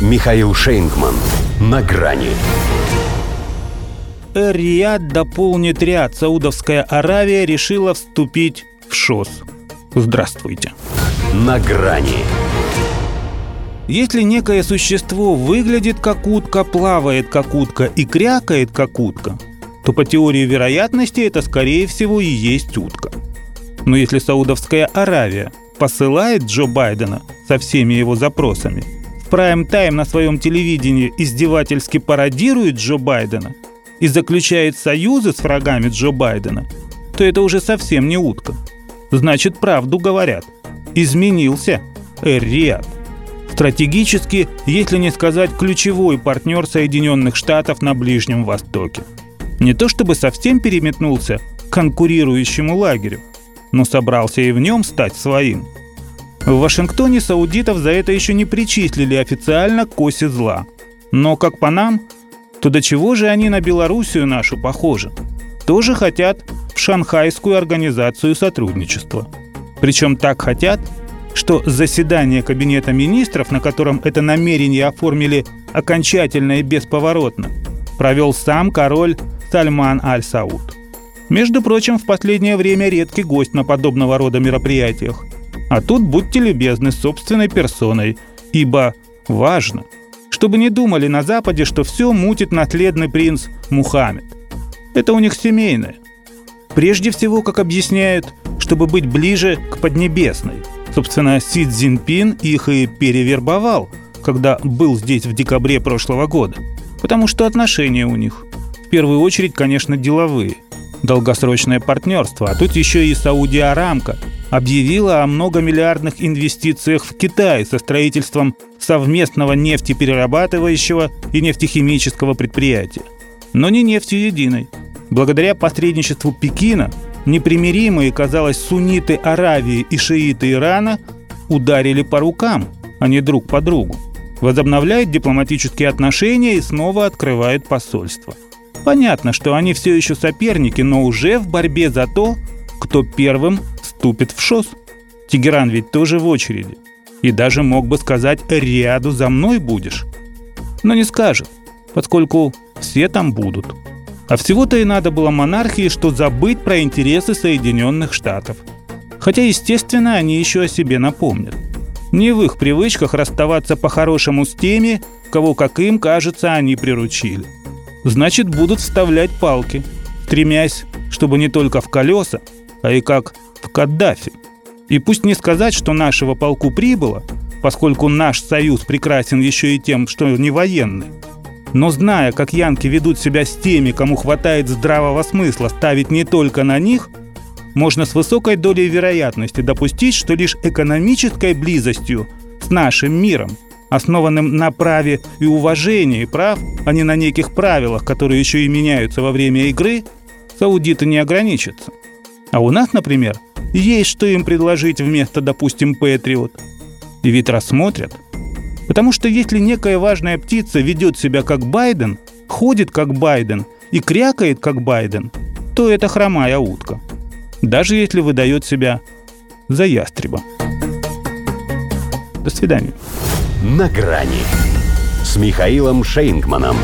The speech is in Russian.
Михаил Шейнгман. На грани. Эр-Рияд дополнит ряд. Саудовская Аравия решила вступить в ШОС. Здравствуйте. На грани. Если некое существо выглядит как утка, плавает как утка и крякает как утка, то по теории вероятности это скорее всего и есть утка. Но если Саудовская Аравия посылает Джо Байдена со всеми его запросами, прайм-тайм на своем телевидении издевательски пародирует Джо Байдена и заключает союзы с врагами Джо Байдена, то это уже совсем не утка. Значит, правду говорят. Изменился Эр-Риад. Стратегически, если не сказать ключевой партнер Соединенных Штатов на Ближнем Востоке. Не то чтобы совсем переметнулся к конкурирующему лагерю, но собрался и в нем стать своим. В Вашингтоне саудитов за это еще не причислили официально к оси зла. Но, как по нам, то до чего же они на Белоруссию нашу похожи? Тоже хотят в Шанхайскую организацию сотрудничества. Причем так хотят, что заседание Кабинета министров, на котором это намерение оформили окончательно и бесповоротно, провел сам король Сальман Аль-Сауд. Между прочим, в последнее время редкий гость на подобного рода мероприятиях. А тут будьте любезны собственной персоной, ибо важно, чтобы не думали на Западе, что все мутит наследный принц Мухаммед. Это у них семейное. Прежде всего, как объясняют, чтобы быть ближе к Поднебесной. Собственно, Си Цзиньпин их и перевербовал, когда был здесь в декабре прошлого года. Потому что отношения у них, в первую очередь, конечно, деловые – долгосрочное партнерство. А тут еще и Саудия Арамка объявила о многомиллиардных инвестициях в Китай со строительством совместного нефтеперерабатывающего и нефтехимического предприятия. Но не нефтью единой. Благодаря посредничеству Пекина непримиримые, казалось, сунниты Аравии и шииты Ирана ударили по рукам, а не друг по другу. Возобновляют дипломатические отношения и снова открывают посольство – Понятно, что они все еще соперники, но уже в борьбе за то, кто первым вступит в ШОС. Тегеран ведь тоже в очереди. И даже мог бы сказать «ряду за мной будешь». Но не скажет, поскольку все там будут. А всего-то и надо было монархии, что забыть про интересы Соединенных Штатов. Хотя, естественно, они еще о себе напомнят. Не в их привычках расставаться по-хорошему с теми, кого, как им кажется, они приручили значит будут вставлять палки, стремясь, чтобы не только в колеса, а и как Каддафи. И пусть не сказать, что нашего полку прибыло, поскольку наш союз прекрасен еще и тем, что не военный. Но зная, как янки ведут себя с теми, кому хватает здравого смысла ставить не только на них, можно с высокой долей вероятности допустить, что лишь экономической близостью с нашим миром – основанным на праве и уважении прав, а не на неких правилах, которые еще и меняются во время игры, саудиты не ограничатся. А у нас, например, есть что им предложить вместо, допустим, Патриот. И ведь рассмотрят. Потому что если некая важная птица ведет себя как Байден, ходит как Байден и крякает как Байден, то это хромая утка. Даже если выдает себя за ястреба. До свидания на грани с Михаилом Шейнгманом.